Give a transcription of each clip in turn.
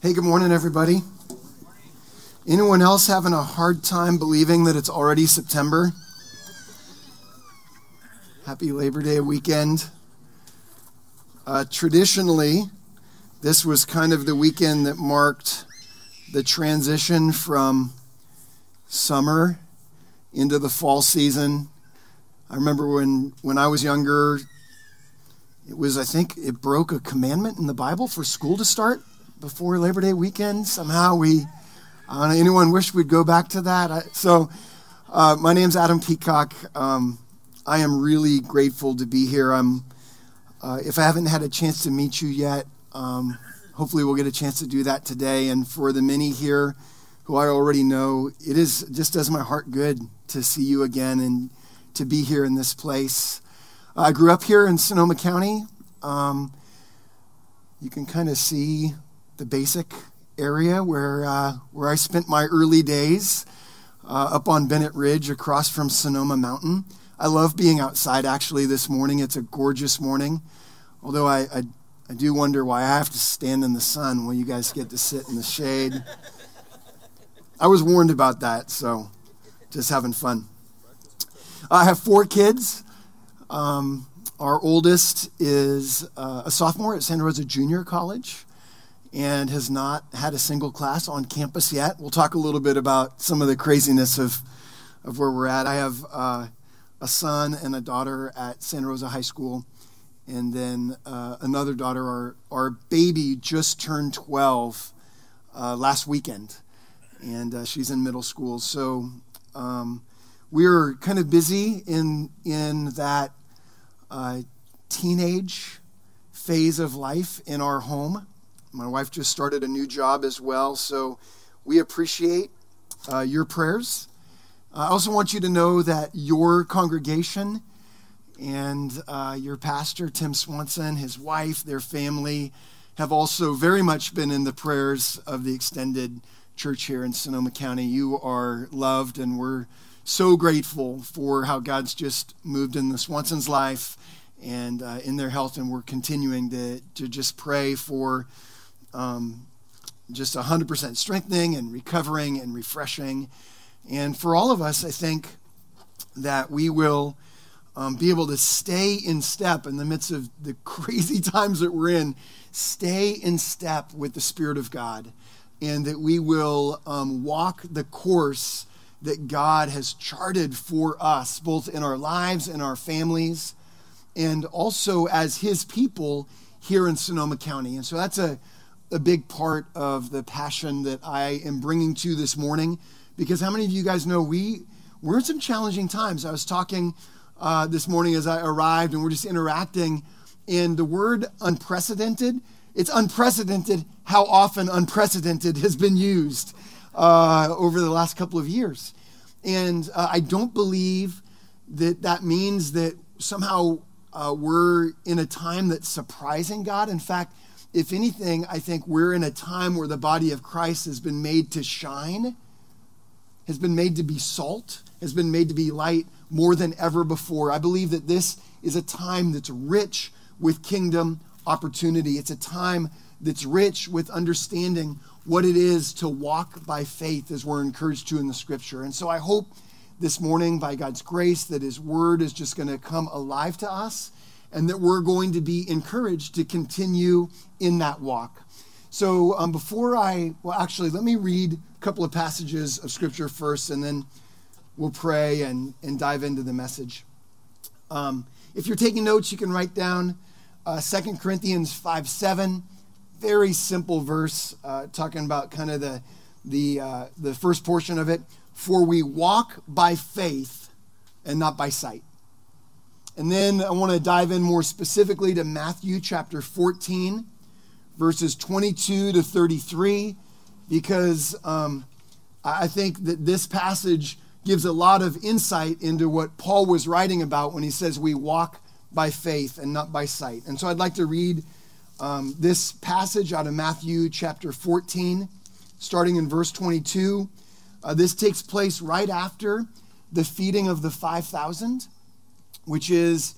Hey, good morning, everybody. Anyone else having a hard time believing that it's already September? Happy Labor Day weekend. Uh, traditionally, this was kind of the weekend that marked the transition from summer into the fall season. I remember when, when I was younger, it was, I think, it broke a commandment in the Bible for school to start before Labor Day weekend. Somehow we, uh, anyone wish we'd go back to that? I, so, uh, my name's Adam Peacock. Um, I am really grateful to be here. I'm, uh, if I haven't had a chance to meet you yet, um, hopefully we'll get a chance to do that today. And for the many here who I already know, it is just does my heart good to see you again and to be here in this place. I grew up here in Sonoma County. Um, you can kind of see the basic area where, uh, where I spent my early days uh, up on Bennett Ridge across from Sonoma Mountain. I love being outside actually this morning. It's a gorgeous morning. Although I, I, I do wonder why I have to stand in the sun while you guys get to sit in the shade. I was warned about that, so just having fun. I have four kids. Um, our oldest is uh, a sophomore at Santa Rosa Junior College and has not had a single class on campus yet. We'll talk a little bit about some of the craziness of, of where we're at. I have uh, a son and a daughter at Santa Rosa High School, and then uh, another daughter. Our, our baby just turned 12 uh, last weekend, and uh, she's in middle school. So um, we're kind of busy in, in that uh, teenage phase of life in our home. My wife just started a new job as well, so we appreciate uh, your prayers. I also want you to know that your congregation and uh, your pastor, Tim Swanson, his wife, their family, have also very much been in the prayers of the extended church here in Sonoma County. You are loved, and we're so grateful for how God's just moved in the Swanson's life and uh, in their health, and we're continuing to, to just pray for um, just 100% strengthening and recovering and refreshing. And for all of us, I think that we will um, be able to stay in step in the midst of the crazy times that we're in, stay in step with the Spirit of God, and that we will um, walk the course that God has charted for us, both in our lives and our families, and also as His people here in Sonoma County. And so that's a a big part of the passion that I am bringing to this morning because how many of you guys know we we're in some challenging times. I was talking uh, this morning as I arrived and we're just interacting, and the word unprecedented, it's unprecedented how often unprecedented has been used uh, over the last couple of years. And uh, I don't believe that that means that somehow uh, we're in a time that's surprising God. In fact, if anything, I think we're in a time where the body of Christ has been made to shine, has been made to be salt, has been made to be light more than ever before. I believe that this is a time that's rich with kingdom opportunity. It's a time that's rich with understanding what it is to walk by faith as we're encouraged to in the scripture. And so I hope this morning, by God's grace, that His word is just going to come alive to us and that we're going to be encouraged to continue in that walk. So, um, before I, well, actually, let me read a couple of passages of scripture first, and then we'll pray and, and dive into the message. Um, if you're taking notes, you can write down uh, 2 Corinthians 5 7, very simple verse, uh, talking about kind of the, the, uh, the first portion of it. For we walk by faith and not by sight. And then I want to dive in more specifically to Matthew chapter 14, verses 22 to 33, because um, I think that this passage gives a lot of insight into what Paul was writing about when he says we walk by faith and not by sight. And so I'd like to read um, this passage out of Matthew chapter 14, starting in verse 22. Uh, this takes place right after the feeding of the 5,000 which is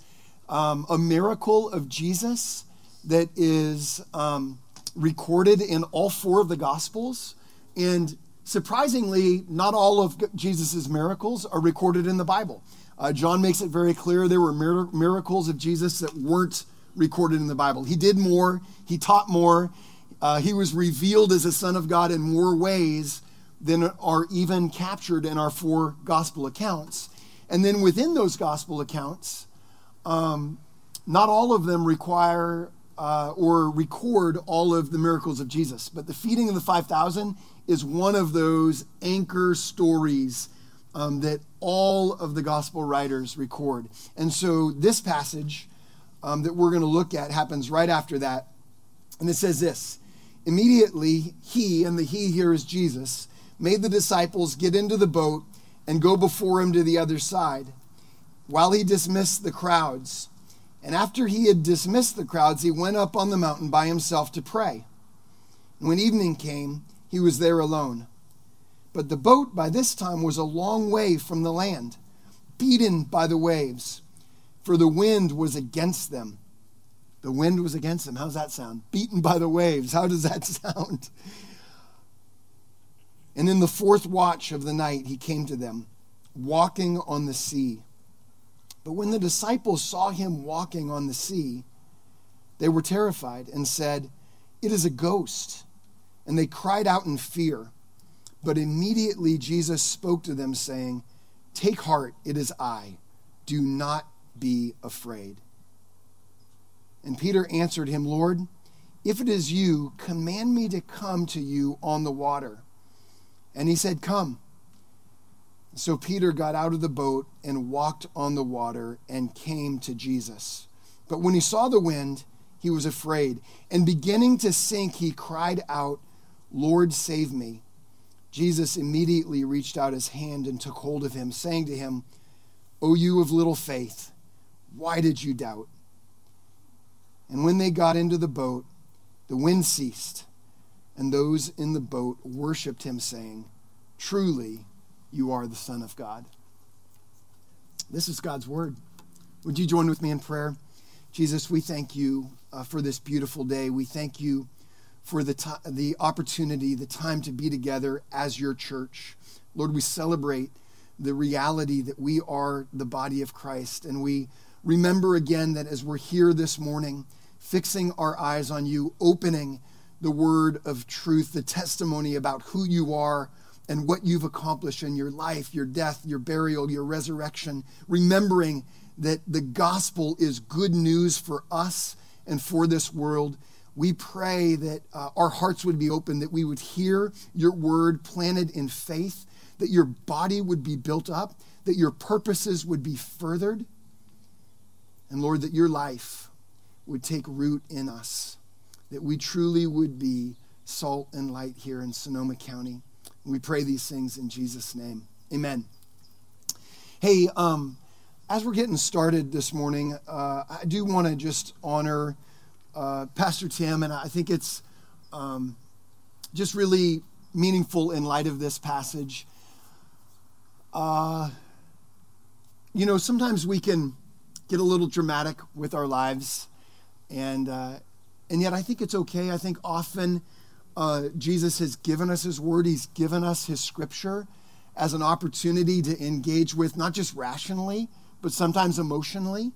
um, a miracle of Jesus that is um, recorded in all four of the Gospels. And surprisingly, not all of Jesus' miracles are recorded in the Bible. Uh, John makes it very clear there were mir- miracles of Jesus that weren't recorded in the Bible. He did more, he taught more, uh, he was revealed as a Son of God in more ways than are even captured in our four gospel accounts. And then within those gospel accounts, um, not all of them require uh, or record all of the miracles of Jesus, but the feeding of the 5,000 is one of those anchor stories um, that all of the gospel writers record. And so this passage um, that we're going to look at happens right after that. And it says this Immediately, he, and the he here is Jesus, made the disciples get into the boat and go before him to the other side while he dismissed the crowds. And after he had dismissed the crowds, he went up on the mountain by himself to pray. And when evening came, he was there alone. But the boat by this time was a long way from the land, beaten by the waves, for the wind was against them. The wind was against them. How's that sound? Beaten by the waves. How does that sound? And in the fourth watch of the night, he came to them, walking on the sea. But when the disciples saw him walking on the sea, they were terrified and said, It is a ghost. And they cried out in fear. But immediately Jesus spoke to them, saying, Take heart, it is I. Do not be afraid. And Peter answered him, Lord, if it is you, command me to come to you on the water. And he said, Come. So Peter got out of the boat and walked on the water and came to Jesus. But when he saw the wind, he was afraid. And beginning to sink, he cried out, Lord, save me. Jesus immediately reached out his hand and took hold of him, saying to him, O you of little faith, why did you doubt? And when they got into the boat, the wind ceased, and those in the boat worshiped him, saying, Truly, you are the Son of God. This is God's word. Would you join with me in prayer? Jesus, we thank you uh, for this beautiful day. We thank you for the, t- the opportunity, the time to be together as your church. Lord, we celebrate the reality that we are the body of Christ. And we remember again that as we're here this morning, fixing our eyes on you, opening the word of truth, the testimony about who you are and what you've accomplished in your life, your death, your burial, your resurrection, remembering that the gospel is good news for us and for this world. We pray that uh, our hearts would be open, that we would hear your word planted in faith, that your body would be built up, that your purposes would be furthered. And Lord, that your life would take root in us, that we truly would be salt and light here in Sonoma County. We pray these things in Jesus' name. Amen. Hey, um, as we're getting started this morning, uh, I do want to just honor uh, Pastor Tim, and I think it's um, just really meaningful in light of this passage. Uh, you know, sometimes we can get a little dramatic with our lives, and uh, and yet I think it's okay. I think often uh, Jesus has given us his word, he's given us his scripture as an opportunity to engage with, not just rationally, but sometimes emotionally.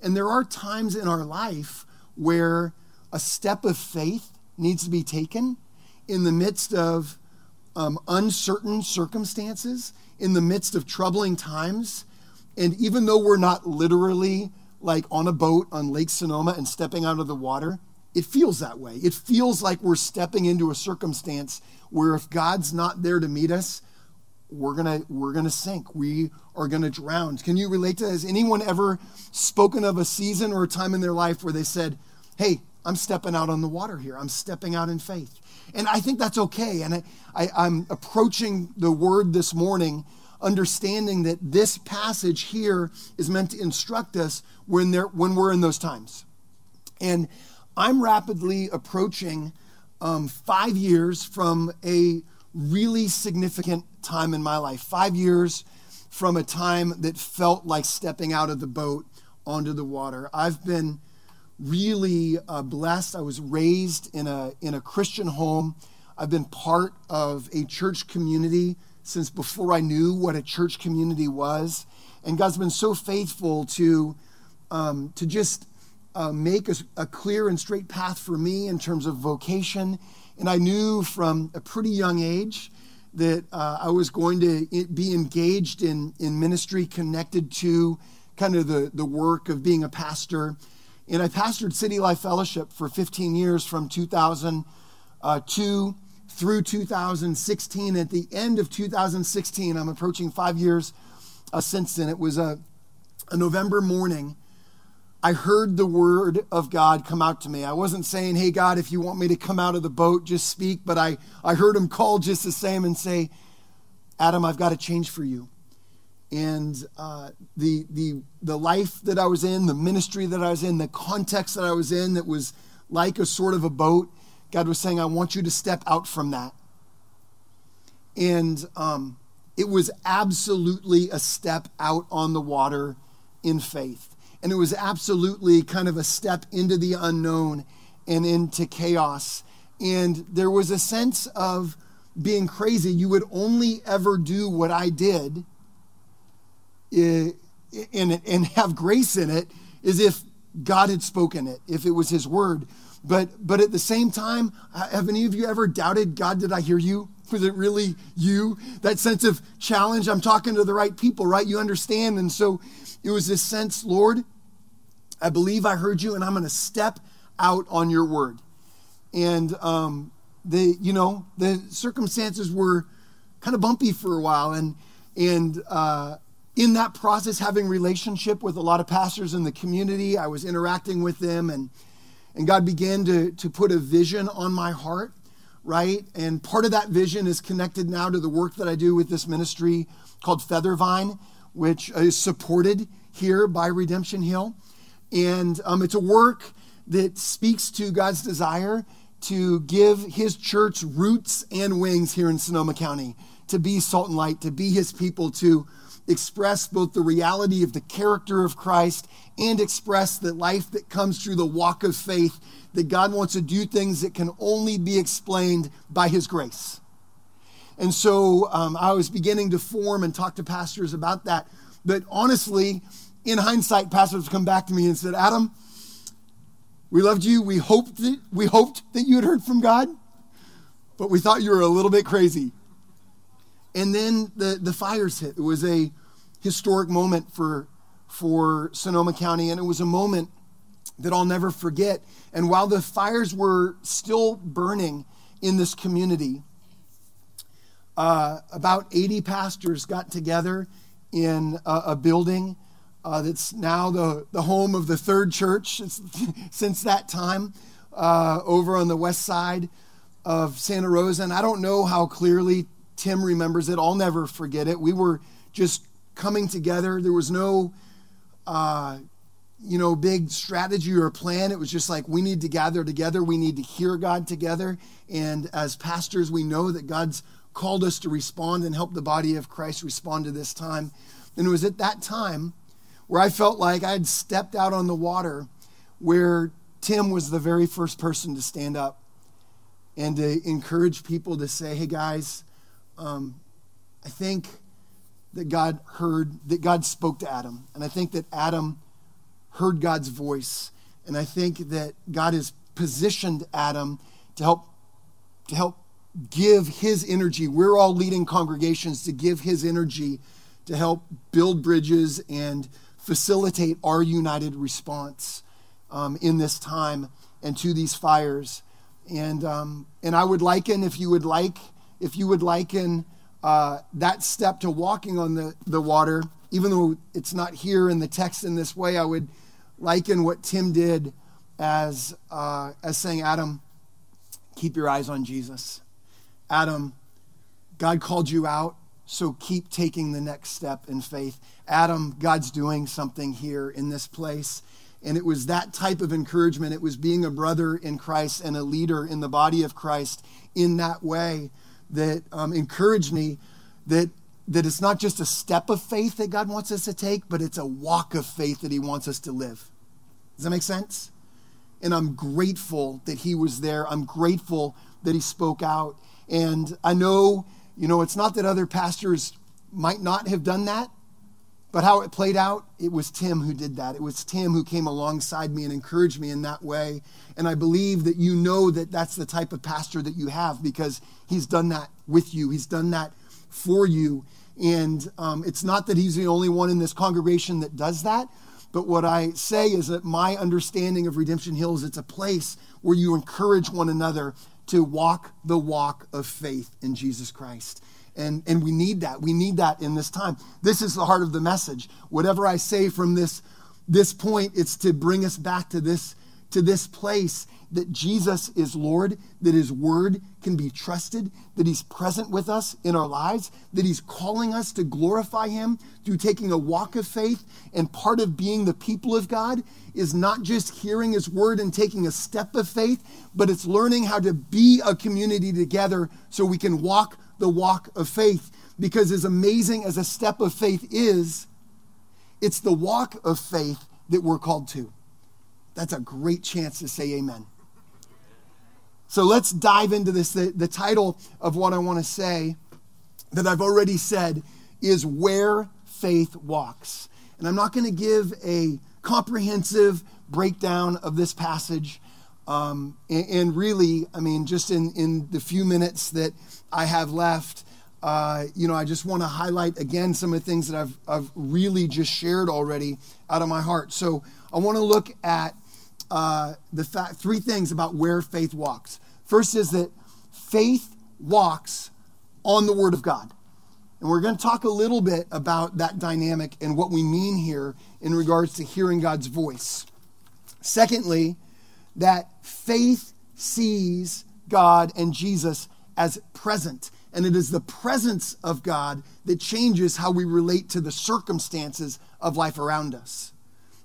And there are times in our life where a step of faith needs to be taken in the midst of um, uncertain circumstances, in the midst of troubling times. And even though we're not literally like on a boat on Lake Sonoma and stepping out of the water, it feels that way. It feels like we're stepping into a circumstance where if God's not there to meet us, we're gonna we're gonna sink. We are gonna drown. Can you relate to that? Has anyone ever spoken of a season or a time in their life where they said, "Hey, I'm stepping out on the water here. I'm stepping out in faith," and I think that's okay. And I, I, I'm approaching the word this morning, understanding that this passage here is meant to instruct us when there when we're in those times, and I'm rapidly approaching um, five years from a really significant time in my life. Five years from a time that felt like stepping out of the boat onto the water. I've been really uh, blessed. I was raised in a, in a Christian home. I've been part of a church community since before I knew what a church community was. And God's been so faithful to, um, to just uh, make a, a, clear and straight path for me in terms of vocation. And I knew from a pretty young age that uh, I was going to be engaged in, in ministry connected to kind of the, the work of being a pastor. And I pastored City Life Fellowship for 15 years from 2002 uh, through 2016. At the end of 2016, I'm approaching five years uh, since then. It was a, a November morning. I heard the word of God come out to me. I wasn't saying, Hey, God, if you want me to come out of the boat, just speak. But I, I heard him call just the same and say, Adam, I've got a change for you. And uh, the, the, the life that I was in, the ministry that I was in, the context that I was in that was like a sort of a boat, God was saying, I want you to step out from that. And um, it was absolutely a step out on the water in faith. And it was absolutely kind of a step into the unknown and into chaos. And there was a sense of being crazy. You would only ever do what I did eh, and, and have grace in it is if God had spoken it, if it was His word. But, but at the same time, have any of you ever doubted, God, did I hear you? Was it really you? That sense of challenge. I'm talking to the right people, right? You understand. And so it was this sense, Lord, I believe I heard you, and I'm going to step out on your word. And um, the, you know, the circumstances were kind of bumpy for a while. And, and, uh, in that process, having relationship with a lot of pastors in the community, I was interacting with them and and God began to, to put a vision on my heart, right? And part of that vision is connected now to the work that I do with this ministry called Feathervine, which is supported here by Redemption Hill. And um, it's a work that speaks to God's desire to give his church roots and wings here in Sonoma County, to be salt and light, to be his people, to express both the reality of the character of Christ and express the life that comes through the walk of faith, that God wants to do things that can only be explained by His grace. And so um, I was beginning to form and talk to pastors about that. But honestly, in hindsight, pastors come back to me and said, Adam, we loved you. We hoped that, we hoped that you had heard from God, but we thought you were a little bit crazy. And then the, the fires hit. It was a historic moment for, for Sonoma County, and it was a moment that I'll never forget. And while the fires were still burning in this community, uh, about 80 pastors got together in a, a building uh, that's now the, the home of the third church since that time uh, over on the west side of Santa Rosa. And I don't know how clearly Tim remembers it. I'll never forget it. We were just coming together. There was no, uh, you know, big strategy or plan. It was just like we need to gather together. We need to hear God together. And as pastors, we know that God's called us to respond and help the body of Christ respond to this time. And it was at that time where I felt like I had stepped out on the water where Tim was the very first person to stand up and to encourage people to say, hey guys, um, I think that God heard, that God spoke to Adam. And I think that Adam heard God's voice. And I think that God has positioned Adam to help, to help give his energy. We're all leading congregations to give his energy to help build bridges and facilitate our united response um, in this time and to these fires. And, um, and I would liken, if you would like, if you would liken uh, that step to walking on the, the water, even though it's not here in the text in this way, I would liken what Tim did as, uh, as saying, Adam, keep your eyes on Jesus. Adam, God called you out, so keep taking the next step in faith. Adam, God's doing something here in this place. And it was that type of encouragement. It was being a brother in Christ and a leader in the body of Christ in that way that um, encouraged me that, that it's not just a step of faith that God wants us to take, but it's a walk of faith that He wants us to live. Does that make sense? And I'm grateful that he was there. I'm grateful that he spoke out. And I know, you know, it's not that other pastors might not have done that, but how it played out, it was Tim who did that. It was Tim who came alongside me and encouraged me in that way. And I believe that you know that that's the type of pastor that you have because he's done that with you, he's done that for you. And um, it's not that he's the only one in this congregation that does that. But what I say is that my understanding of Redemption Hill is it's a place where you encourage one another to walk the walk of faith in Jesus Christ. And, and we need that. We need that in this time. This is the heart of the message. Whatever I say from this, this point, it's to bring us back to this, to this place that Jesus is Lord, that His Word can be trusted, that He's present with us in our lives, that He's calling us to glorify Him through taking a walk of faith. And part of being the people of God is not just hearing His Word and taking a step of faith, but it's learning how to be a community together so we can walk the walk of faith. Because as amazing as a step of faith is, it's the walk of faith that we're called to. That's a great chance to say amen. So let's dive into this. The, the title of what I want to say that I've already said is Where Faith Walks. And I'm not going to give a comprehensive breakdown of this passage. Um, and, and, really, I mean, just in, in the few minutes that I have left, uh, you know, I just want to highlight again some of the things that I've, I've really just shared already out of my heart. So I want to look at uh, the three things about where faith walks. First is that faith walks on the Word of God. And we're going to talk a little bit about that dynamic and what we mean here in regards to hearing God's voice. Secondly, that faith sees God and Jesus as present. And it is the presence of God that changes how we relate to the circumstances of life around us.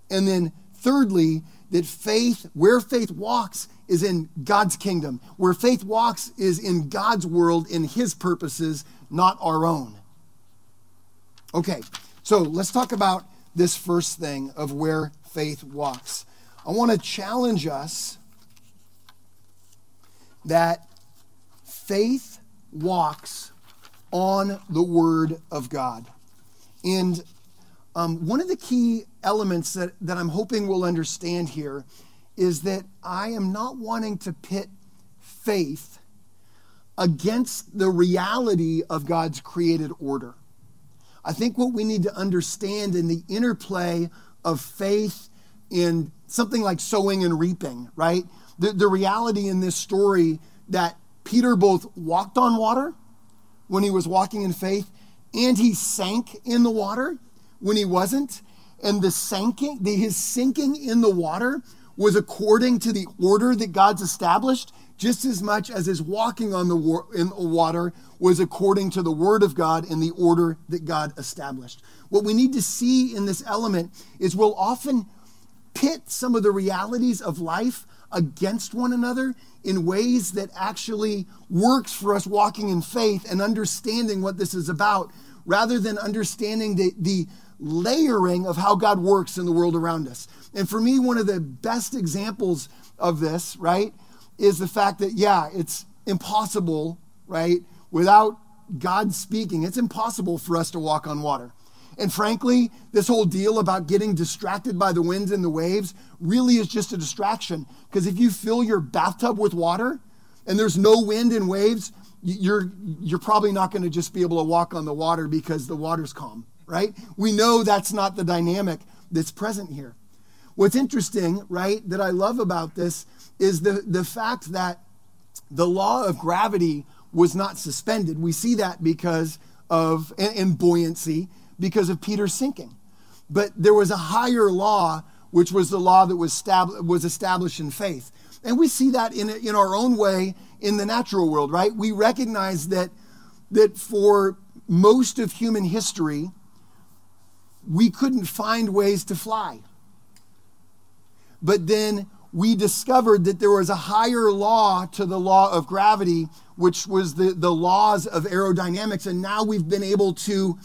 And then, thirdly, that faith, where faith walks, is in God's kingdom. Where faith walks is in God's world, in His purposes, not our own. Okay, so let's talk about this first thing of where faith walks. I want to challenge us that faith walks on the Word of God. And um, one of the key elements that, that I'm hoping we'll understand here is that I am not wanting to pit faith against the reality of God's created order. I think what we need to understand in the interplay of faith in something like sowing and reaping, right? The, the reality in this story that Peter both walked on water when he was walking in faith and he sank in the water when he wasn't. And the sinking, the, his sinking in the water was according to the order that God's established, just as much as his walking on the war, in the water was according to the word of God and the order that God established. What we need to see in this element is we'll often pit some of the realities of life against one another in ways that actually works for us walking in faith and understanding what this is about rather than understanding the, the layering of how God works in the world around us. And for me, one of the best examples of this, right, is the fact that, yeah, it's impossible, right, without God speaking, it's impossible for us to walk on water. And frankly, this whole deal about getting distracted by the winds and the waves really is just a distraction. Because if you fill your bathtub with water and there's no wind and waves, you're, you're probably not going to just be able to walk on the water because the water's calm right? We know that's not the dynamic that's present here. What's interesting, right, that I love about this is the, the fact that the law of gravity was not suspended. We see that because of, and, and buoyancy, because of Peter's sinking. But there was a higher law, which was the law that was, stab- was established in faith. And we see that in, in our own way in the natural world, right? We recognize that, that for most of human history, we couldn't find ways to fly. But then we discovered that there was a higher law to the law of gravity, which was the, the laws of aerodynamics. And now we've been able to,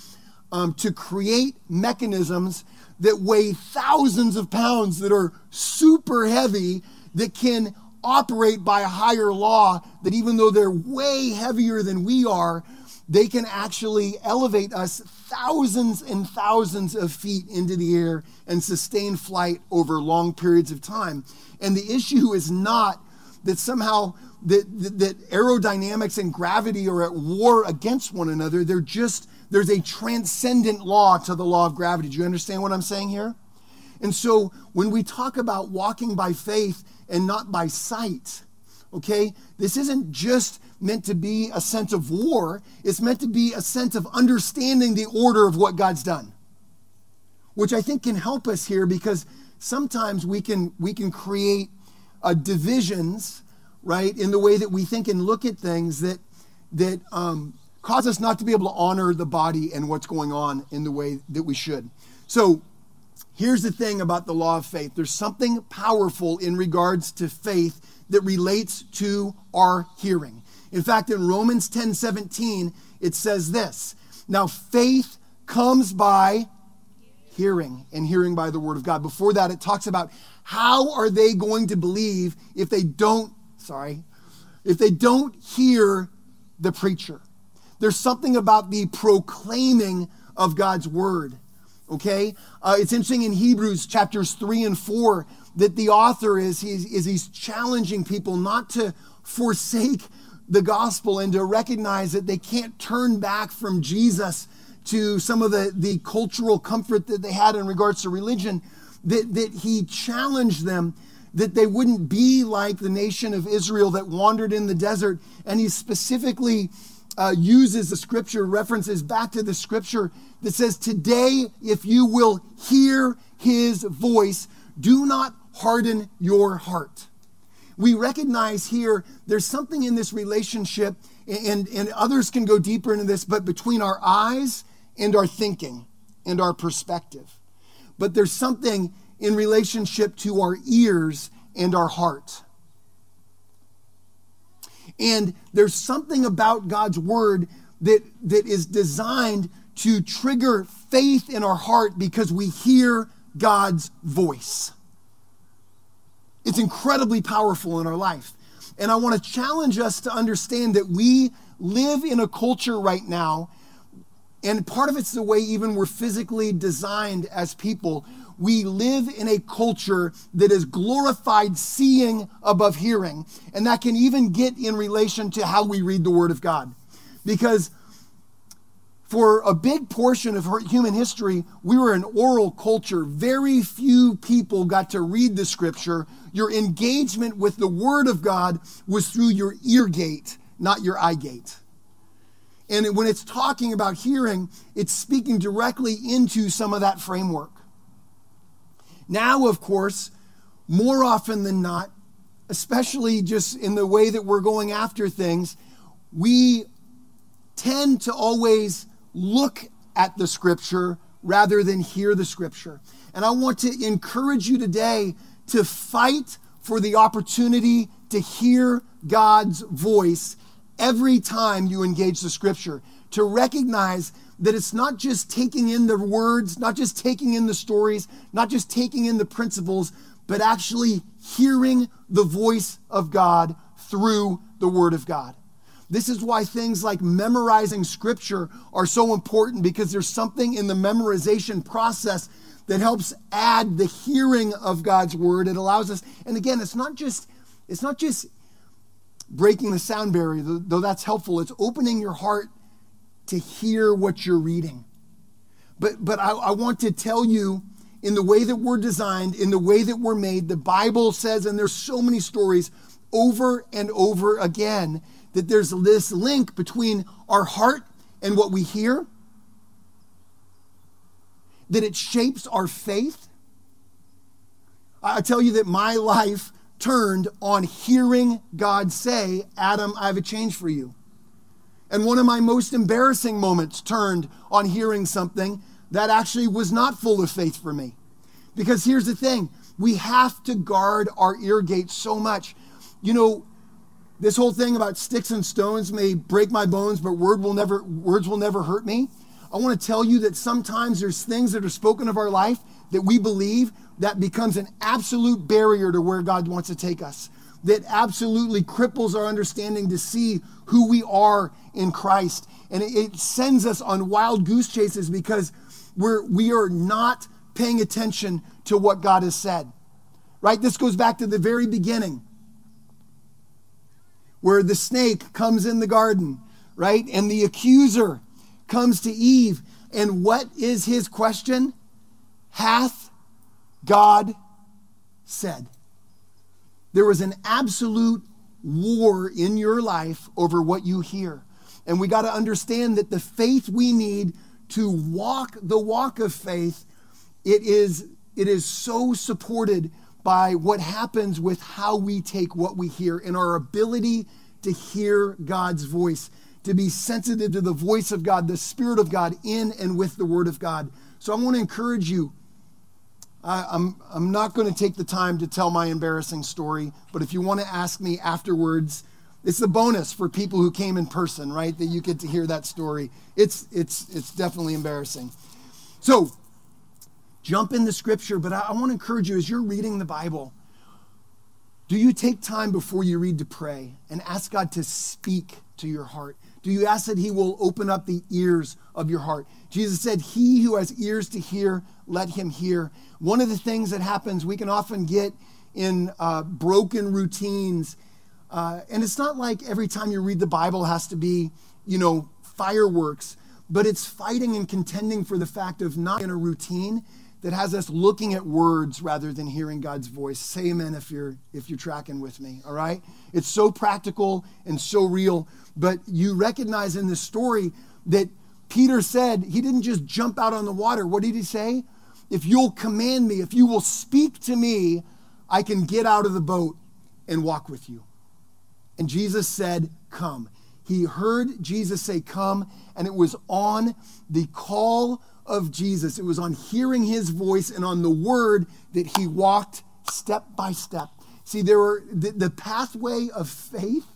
um, to create mechanisms that weigh thousands of pounds that are super heavy that can operate by a higher law, that even though they're way heavier than we are, they can actually elevate us thousands and thousands of feet into the air and sustain flight over long periods of time. And the issue is not that somehow that, that, that aerodynamics and gravity are at war against one another. They're just, there's a transcendent law to the law of gravity. Do you understand what I'm saying here? And so when we talk about walking by faith and not by sight, okay, this isn't just meant to be a sense of war, it's meant to be a sense of understanding the order of what God's done. Which I think can help us here because sometimes we can we can create uh, divisions, right, in the way that we think and look at things that that um, cause us not to be able to honor the body and what's going on in the way that we should. So here's the thing about the law of faith. There's something powerful in regards to faith that relates to our hearing. In fact, in Romans 10 17, it says this Now, faith comes by hearing, and hearing by the word of God. Before that, it talks about how are they going to believe if they don't, sorry, if they don't hear the preacher? There's something about the proclaiming of God's word. Okay? Uh, it's interesting in Hebrews chapters 3 and 4 that the author is he's, is he's challenging people not to forsake the gospel and to recognize that they can't turn back from Jesus to some of the, the cultural comfort that they had in regards to religion, that, that he challenged them that they wouldn't be like the nation of Israel that wandered in the desert. And he specifically uh, uses the scripture, references back to the scripture that says, Today, if you will hear his voice, do not harden your heart. We recognize here there's something in this relationship, and, and others can go deeper into this, but between our eyes and our thinking and our perspective. But there's something in relationship to our ears and our heart. And there's something about God's word that, that is designed to trigger faith in our heart because we hear God's voice. It's incredibly powerful in our life. And I want to challenge us to understand that we live in a culture right now and part of it's the way even we're physically designed as people. We live in a culture that is glorified seeing above hearing. And that can even get in relation to how we read the Word of God. Because for a big portion of human history, we were an oral culture. Very few people got to read the scripture. Your engagement with the Word of God was through your ear gate, not your eye gate. And when it's talking about hearing, it's speaking directly into some of that framework. Now, of course, more often than not, especially just in the way that we're going after things, we tend to always look at the scripture rather than hear the scripture. And I want to encourage you today to fight for the opportunity to hear God's voice every time you engage the scripture, to recognize that it's not just taking in the words, not just taking in the stories, not just taking in the principles, but actually hearing the voice of God through the Word of God. This is why things like memorizing scripture are so important because there's something in the memorization process that helps add the hearing of God's word. It allows us, and again, it's not just it's not just breaking the sound barrier, though that's helpful. It's opening your heart to hear what you're reading. But, but I, I want to tell you, in the way that we're designed, in the way that we're made, the Bible says, and there's so many stories over and over again, that there's this link between our heart and what we hear, that it shapes our faith. I tell you that my life turned on hearing God say, Adam, I have a change for you. And one of my most embarrassing moments turned on hearing something that actually was not full of faith for me. Because here's the thing we have to guard our ear gates so much. You know, this whole thing about sticks and stones may break my bones, but word will never, words will never hurt me. I want to tell you that sometimes there's things that are spoken of our life that we believe that becomes an absolute barrier to where God wants to take us, that absolutely cripples our understanding to see who we are in Christ. And it, sends us on wild goose chases because we're, we are not paying attention to what God has said. Right? This goes back to the very beginning where the snake comes in the garden, right? And the accuser comes to Eve. And what is his question? Hath God said? There was an absolute war in your life over what you hear. And we got to understand that the faith we need to walk the walk of faith, it is, it is so supported by what happens with how we take what we hear and our ability to hear God's voice, to be sensitive to the voice of God, the Spirit of God in and with the Word of God. So I want to encourage you. I, I'm, I'm not going to take the time to tell my embarrassing story, but if you want to ask me afterwards, it's the bonus for people who came in person, right? That you get to hear that story. It's, it's, it's definitely embarrassing. So, jump in the scripture, but I, I want to encourage you as you're reading the Bible, do you take time before you read to pray and ask God to speak to your heart? Do you ask that He will open up the ears of your heart? Jesus said, He who has ears to hear, let him hear. One of the things that happens, we can often get in uh, broken routines. Uh, and it's not like every time you read the Bible has to be, you know, fireworks, but it's fighting and contending for the fact of not in a routine that has us looking at words rather than hearing God's voice. Say amen if you're if you're tracking with me, all right? It's so practical and so real, but you recognize in this story that Peter said he didn't just jump out on the water. What did he say? If you'll command me, if you will speak to me, I can get out of the boat and walk with you. And Jesus said, Come. He heard Jesus say, Come, and it was on the call of Jesus. It was on hearing his voice and on the word that he walked step by step. See, there were the, the pathway of faith,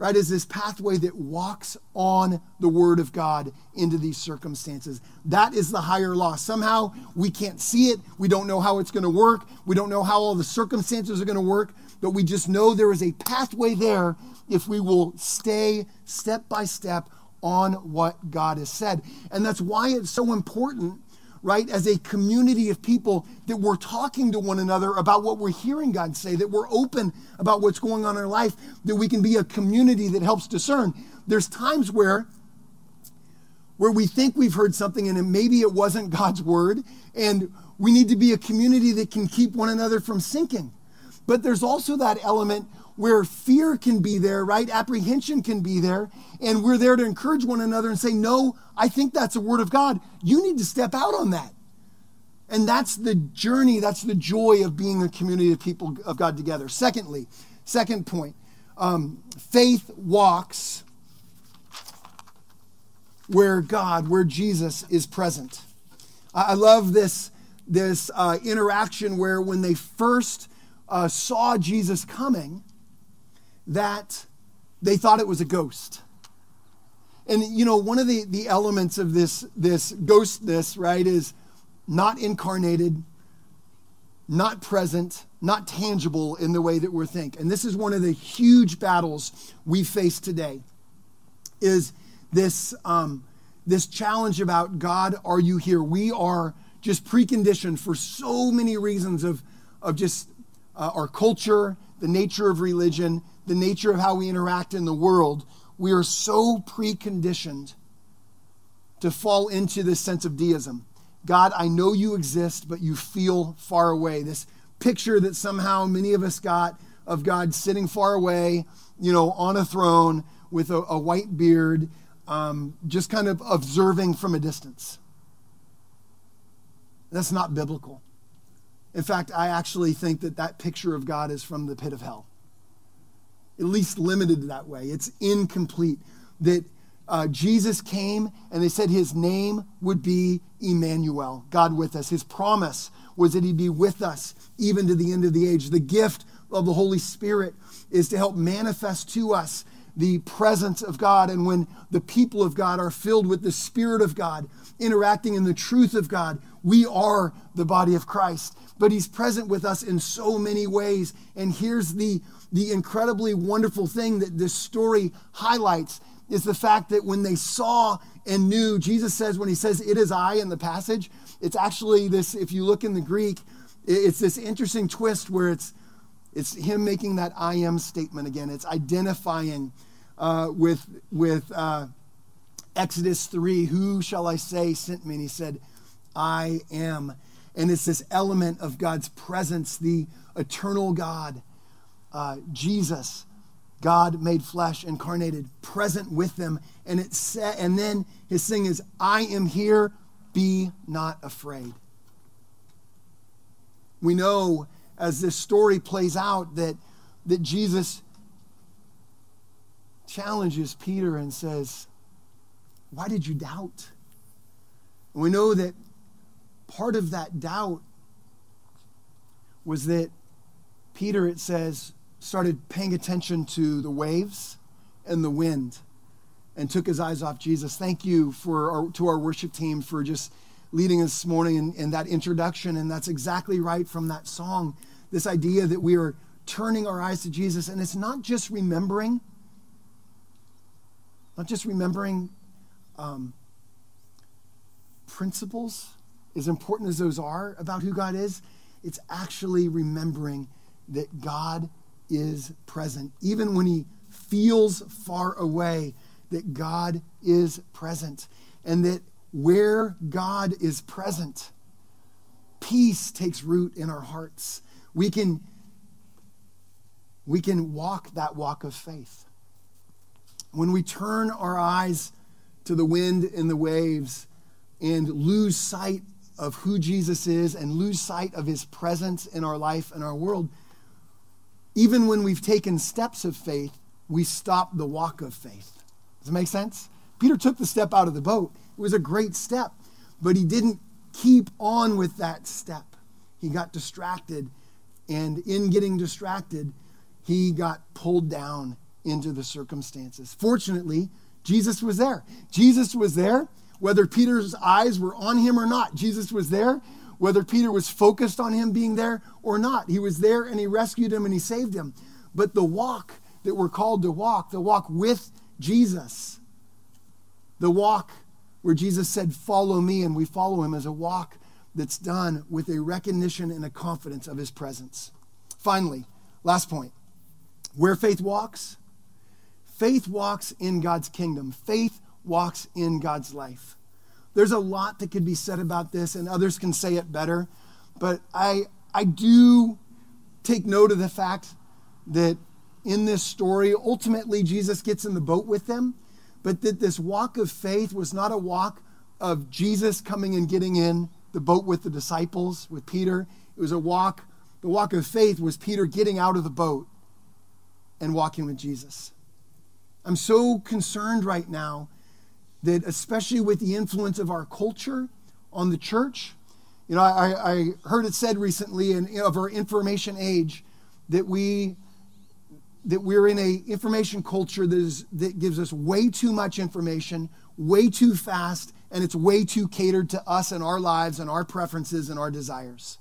right, is this pathway that walks on the word of God into these circumstances. That is the higher law. Somehow we can't see it. We don't know how it's going to work. We don't know how all the circumstances are going to work, but we just know there is a pathway there if we will stay step by step on what God has said. And that's why it's so important, right, as a community of people that we're talking to one another about what we're hearing God say, that we're open about what's going on in our life, that we can be a community that helps discern. There's times where where we think we've heard something and maybe it wasn't God's word and we need to be a community that can keep one another from sinking. But there's also that element where fear can be there, right? Apprehension can be there. And we're there to encourage one another and say, no, I think that's a word of God. You need to step out on that. And that's the journey, that's the joy of being a community of people of God together. Secondly, second point um, faith walks where God, where Jesus is present. I love this, this uh, interaction where when they first uh, saw Jesus coming, that they thought it was a ghost. And you know, one of the, the elements of this, this ghostness, right, is not incarnated, not present, not tangible in the way that we think. And this is one of the huge battles we face today. Is this um, this challenge about God, are you here? We are just preconditioned for so many reasons of of just uh, our culture, the nature of religion, the nature of how we interact in the world, we are so preconditioned to fall into this sense of deism. God, I know you exist, but you feel far away. This picture that somehow many of us got of God sitting far away, you know, on a throne with a, a white beard, um, just kind of observing from a distance. That's not biblical. In fact, I actually think that that picture of God is from the pit of hell at least limited that way. It's incomplete. That uh, Jesus came and they said his name would be Emmanuel, God with us. His promise was that he'd be with us even to the end of the age. The gift of the Holy Spirit is to help manifest to us the presence of God and when the people of God are filled with the Spirit of God, interacting in the truth of God, we are the body of Christ. But He's present with us in so many ways. And here's the, the incredibly wonderful thing that this story highlights is the fact that when they saw and knew, Jesus says, when He says, It is I in the passage, it's actually this, if you look in the Greek, it's this interesting twist where it's it's him making that I am statement again. It's identifying uh, with, with uh, Exodus 3 Who shall I say sent me? And he said, I am. And it's this element of God's presence, the eternal God, uh, Jesus, God made flesh, incarnated, present with them. And it sa- and then his thing is, I am here, be not afraid. We know as this story plays out that, that Jesus challenges Peter and says, Why did you doubt? And we know that part of that doubt was that Peter, it says, started paying attention to the waves and the wind and took his eyes off Jesus. Thank you for our, to our worship team for just leading us this morning in, in that introduction. And that's exactly right from that song this idea that we are turning our eyes to Jesus. And it's not just remembering, not just remembering um, principles, as important as those are about who God is, it's actually remembering that God is present. Even when he feels far away, that God is present. And that where God is present, peace takes root in our hearts we can, we can walk that walk of faith. When we turn our eyes to the wind and the waves and lose sight of who Jesus is and lose sight of his presence in our life and our world, even when we've taken steps of faith, we stop the walk of faith. Does it make sense? Peter took the step out of the boat. It was a great step, but he didn't keep on with that step. He got distracted and in getting distracted, he got pulled down into the circumstances. Fortunately, Jesus was there. Jesus was there, whether Peter's eyes were on him or not. Jesus was there, whether Peter was focused on him being there or not. He was there and he rescued him and he saved him. But the walk that we're called to walk, the walk with Jesus, the walk where Jesus said, Follow me, and we follow him as a walk that's done with a recognition and a confidence of his presence. Finally, last point where faith walks, faith walks in God's kingdom, faith walks in God's life. There's a lot that could be said about this, and others can say it better, but I, I do take note of the fact that in this story, ultimately Jesus gets in the boat with them, but that this walk of faith was not a walk of Jesus coming and getting in the boat with the disciples, with Peter. It was a walk, the walk of faith was Peter getting out of the boat and walking with Jesus. I'm so concerned right now that, especially with the influence of our culture on the church, you know, I, I heard it said recently in, of our information age that we that we're in a information culture that, is, that gives us way too much information, way too fast, and it's way too catered to us and our lives and our preferences and our desires.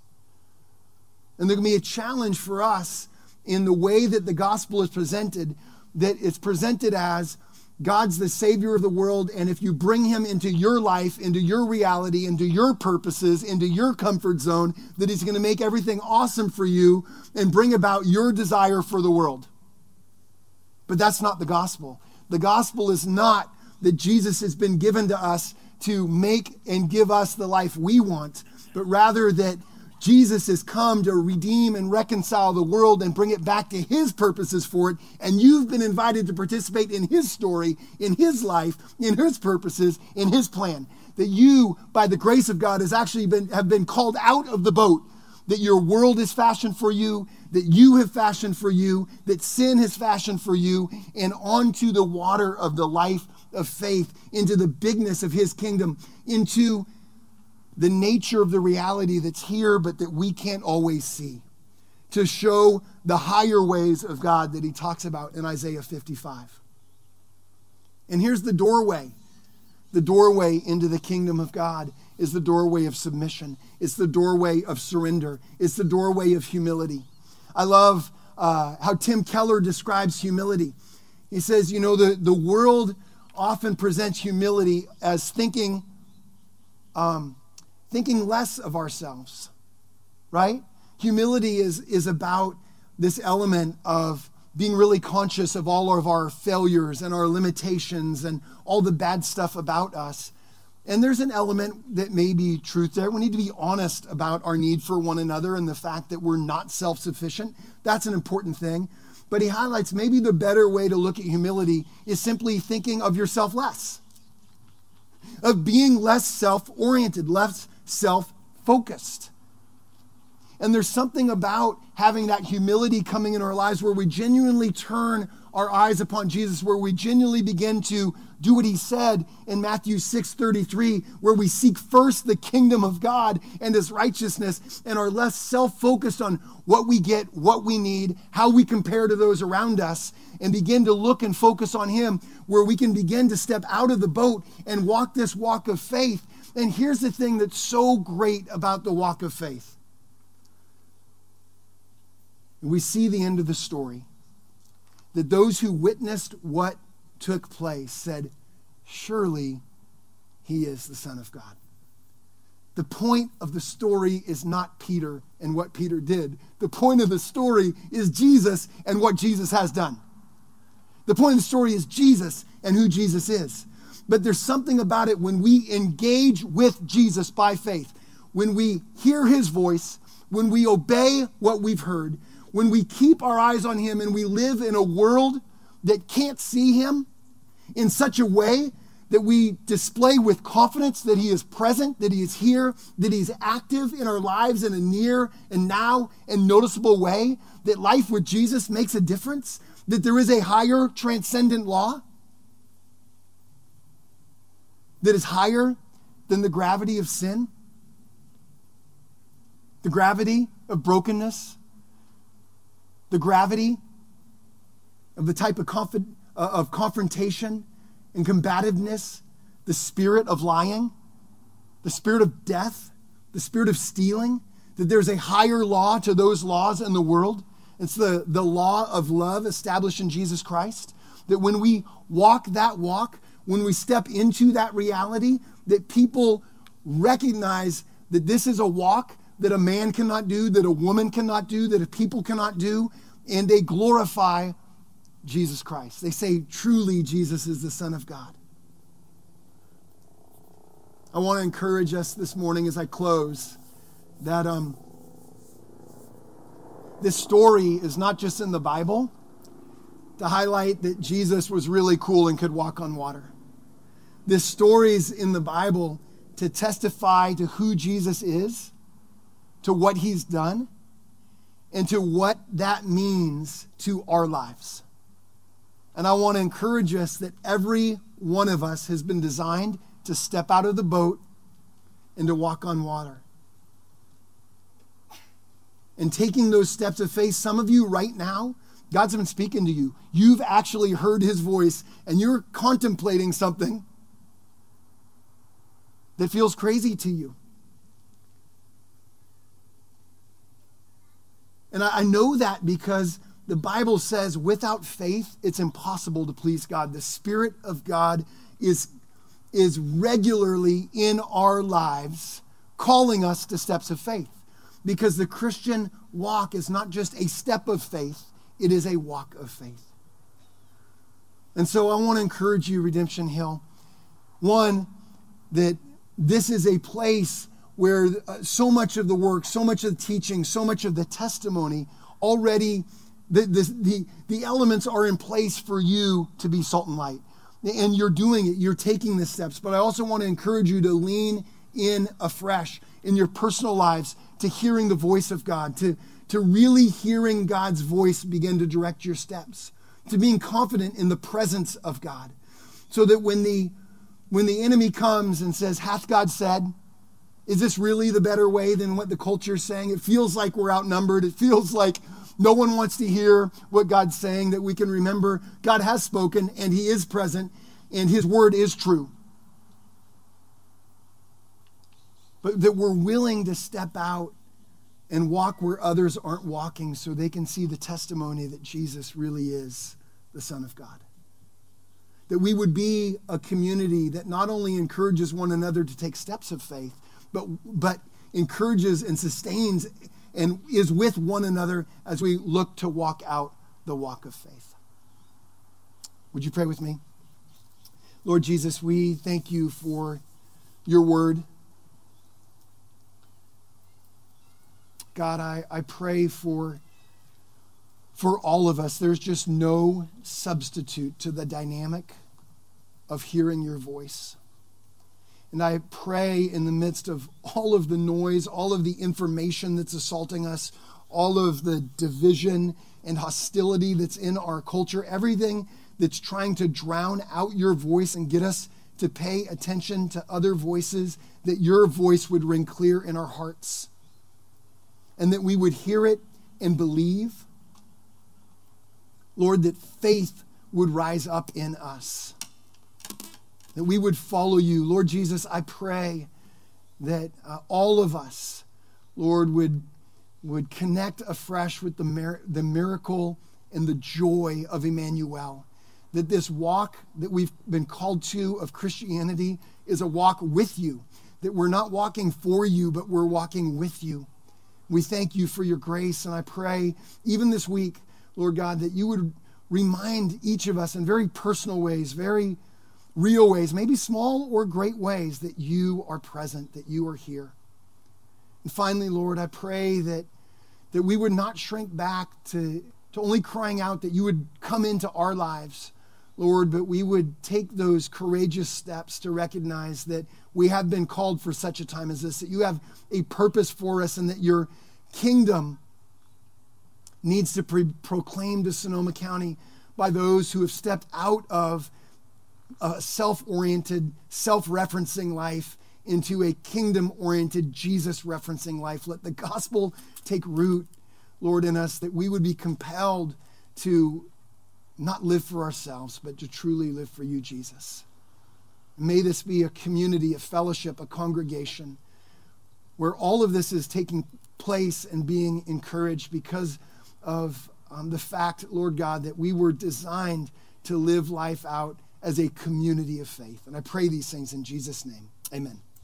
And there can be a challenge for us in the way that the gospel is presented, that it's presented as God's the Savior of the world, and if you bring Him into your life, into your reality, into your purposes, into your comfort zone, that He's going to make everything awesome for you and bring about your desire for the world. But that's not the gospel. The gospel is not that Jesus has been given to us to make and give us the life we want, but rather that Jesus has come to redeem and reconcile the world and bring it back to his purposes for it. And you've been invited to participate in his story, in his life, in his purposes, in his plan. That you, by the grace of God, has actually been, have been called out of the boat. That your world is fashioned for you, that you have fashioned for you, that sin has fashioned for you, and onto the water of the life of faith into the bigness of his kingdom, into the nature of the reality that's here, but that we can't always see, to show the higher ways of God that he talks about in Isaiah 55. And here's the doorway the doorway into the kingdom of God is the doorway of submission, it's the doorway of surrender, it's the doorway of humility. I love uh, how Tim Keller describes humility. He says, you know, the, the world often presents humility as thinking, um, thinking less of ourselves, right? Humility is, is about this element of being really conscious of all of our failures and our limitations and all the bad stuff about us. And there's an element that may be truth there. We need to be honest about our need for one another and the fact that we're not self sufficient. That's an important thing. But he highlights maybe the better way to look at humility is simply thinking of yourself less, of being less self oriented, less self focused. And there's something about having that humility coming in our lives where we genuinely turn our eyes upon Jesus, where we genuinely begin to do what he said in Matthew 6:33, where we seek first the kingdom of God and his righteousness and are less self-focused on what we get, what we need, how we compare to those around us, and begin to look and focus on him, where we can begin to step out of the boat and walk this walk of faith. And here's the thing that's so great about the walk of faith. We see the end of the story that those who witnessed what took place said, Surely he is the Son of God. The point of the story is not Peter and what Peter did. The point of the story is Jesus and what Jesus has done. The point of the story is Jesus and who Jesus is. But there's something about it when we engage with Jesus by faith, when we hear his voice, when we obey what we've heard, when we keep our eyes on him and we live in a world that can't see him, in such a way that we display with confidence that He is present, that He is here, that He's active in our lives in a near and now and noticeable way, that life with Jesus makes a difference, that there is a higher transcendent law that is higher than the gravity of sin, the gravity of brokenness, the gravity of the type of confidence uh, of confrontation and combativeness, the spirit of lying, the spirit of death, the spirit of stealing, that there's a higher law to those laws in the world. It's the, the law of love established in Jesus Christ. That when we walk that walk, when we step into that reality, that people recognize that this is a walk that a man cannot do, that a woman cannot do, that a people cannot do, and they glorify Jesus Christ. They say, truly, Jesus is the Son of God. I want to encourage us this morning as I close that um, this story is not just in the Bible to highlight that Jesus was really cool and could walk on water. This stories in the Bible to testify to who Jesus is, to what he's done, and to what that means to our lives. And I want to encourage us that every one of us has been designed to step out of the boat and to walk on water. And taking those steps of faith, some of you right now, God's been speaking to you. You've actually heard his voice and you're contemplating something that feels crazy to you. And I, know that because the Bible says without faith, it's impossible to please God. The Spirit of God is, is regularly in our lives calling us to steps of faith. Because the Christian walk is not just a step of faith, it is a walk of faith. And so I want to encourage you, Redemption Hill. One, that this is a place where uh, so much of the work, so much of the teaching, so much of the testimony already the, the, the, the elements are in place for you to be salt and light. And you're doing it, you're taking the steps. But I also want to encourage you to lean in afresh in your personal lives to hearing the voice of God, to, to really hearing God's voice begin to direct your steps, to being confident in the presence of God. So that when the when the enemy comes and says, Hath God said? Is this really the better way than what the culture is saying? It feels like we're outnumbered. It feels like no one wants to hear what God's saying, that we can remember God has spoken and He is present. and His word is true. But that we're willing to step out and walk where others aren't walking so they can see the testimony that Jesus really is the Son of God. That we would be a community that not only encourages one another to take steps of faith, but, but encourages and sustains and is with one another as we look to walk out the walk of faith. Would you pray with me? Lord Jesus, we thank you for your word. God, I, I pray for, for all of us. There's just no substitute to the dynamic of hearing your voice. And I pray in the midst of all of the noise, all of the information that's assaulting us, all of the division and hostility that's in our culture, everything that's trying to drown out your voice and get us to pay attention to other voices, that your voice would ring clear in our hearts and that we would hear it and believe. Lord, that faith would rise up in us that we would follow you. Lord Jesus, I pray that uh, all of us, Lord, would, would connect afresh with the, mir- the miracle and the joy of Emmanuel. That this walk that we've been called to of Christianity is a walk with you. That we're not walking for you, but we're walking with you. We thank you for your grace, and I pray, even this week, Lord God, that you would remind each of us in very personal ways, very real ways, maybe small or great ways, that you are present, that you are here. And finally, Lord, I pray that, that we would not shrink back to, to only crying out that you would come into our lives, Lord, but we would take those courageous steps to recognize that we have been called for such a time as this, that you have a purpose for us, and that your kingdom needs to be proclaimed to Sonoma County by those who have stepped out of a self oriented, self referencing life into a kingdom oriented, Jesus referencing life. Let the gospel take root, Lord, in us, that we would be compelled to not live for ourselves, but to truly live for you, Jesus. May this be a community, a fellowship, a congregation where all of this is taking place and being encouraged because of um, the fact, Lord God, that we were designed to live life out as a community of faith. And I pray these things in Jesus' name. Amen.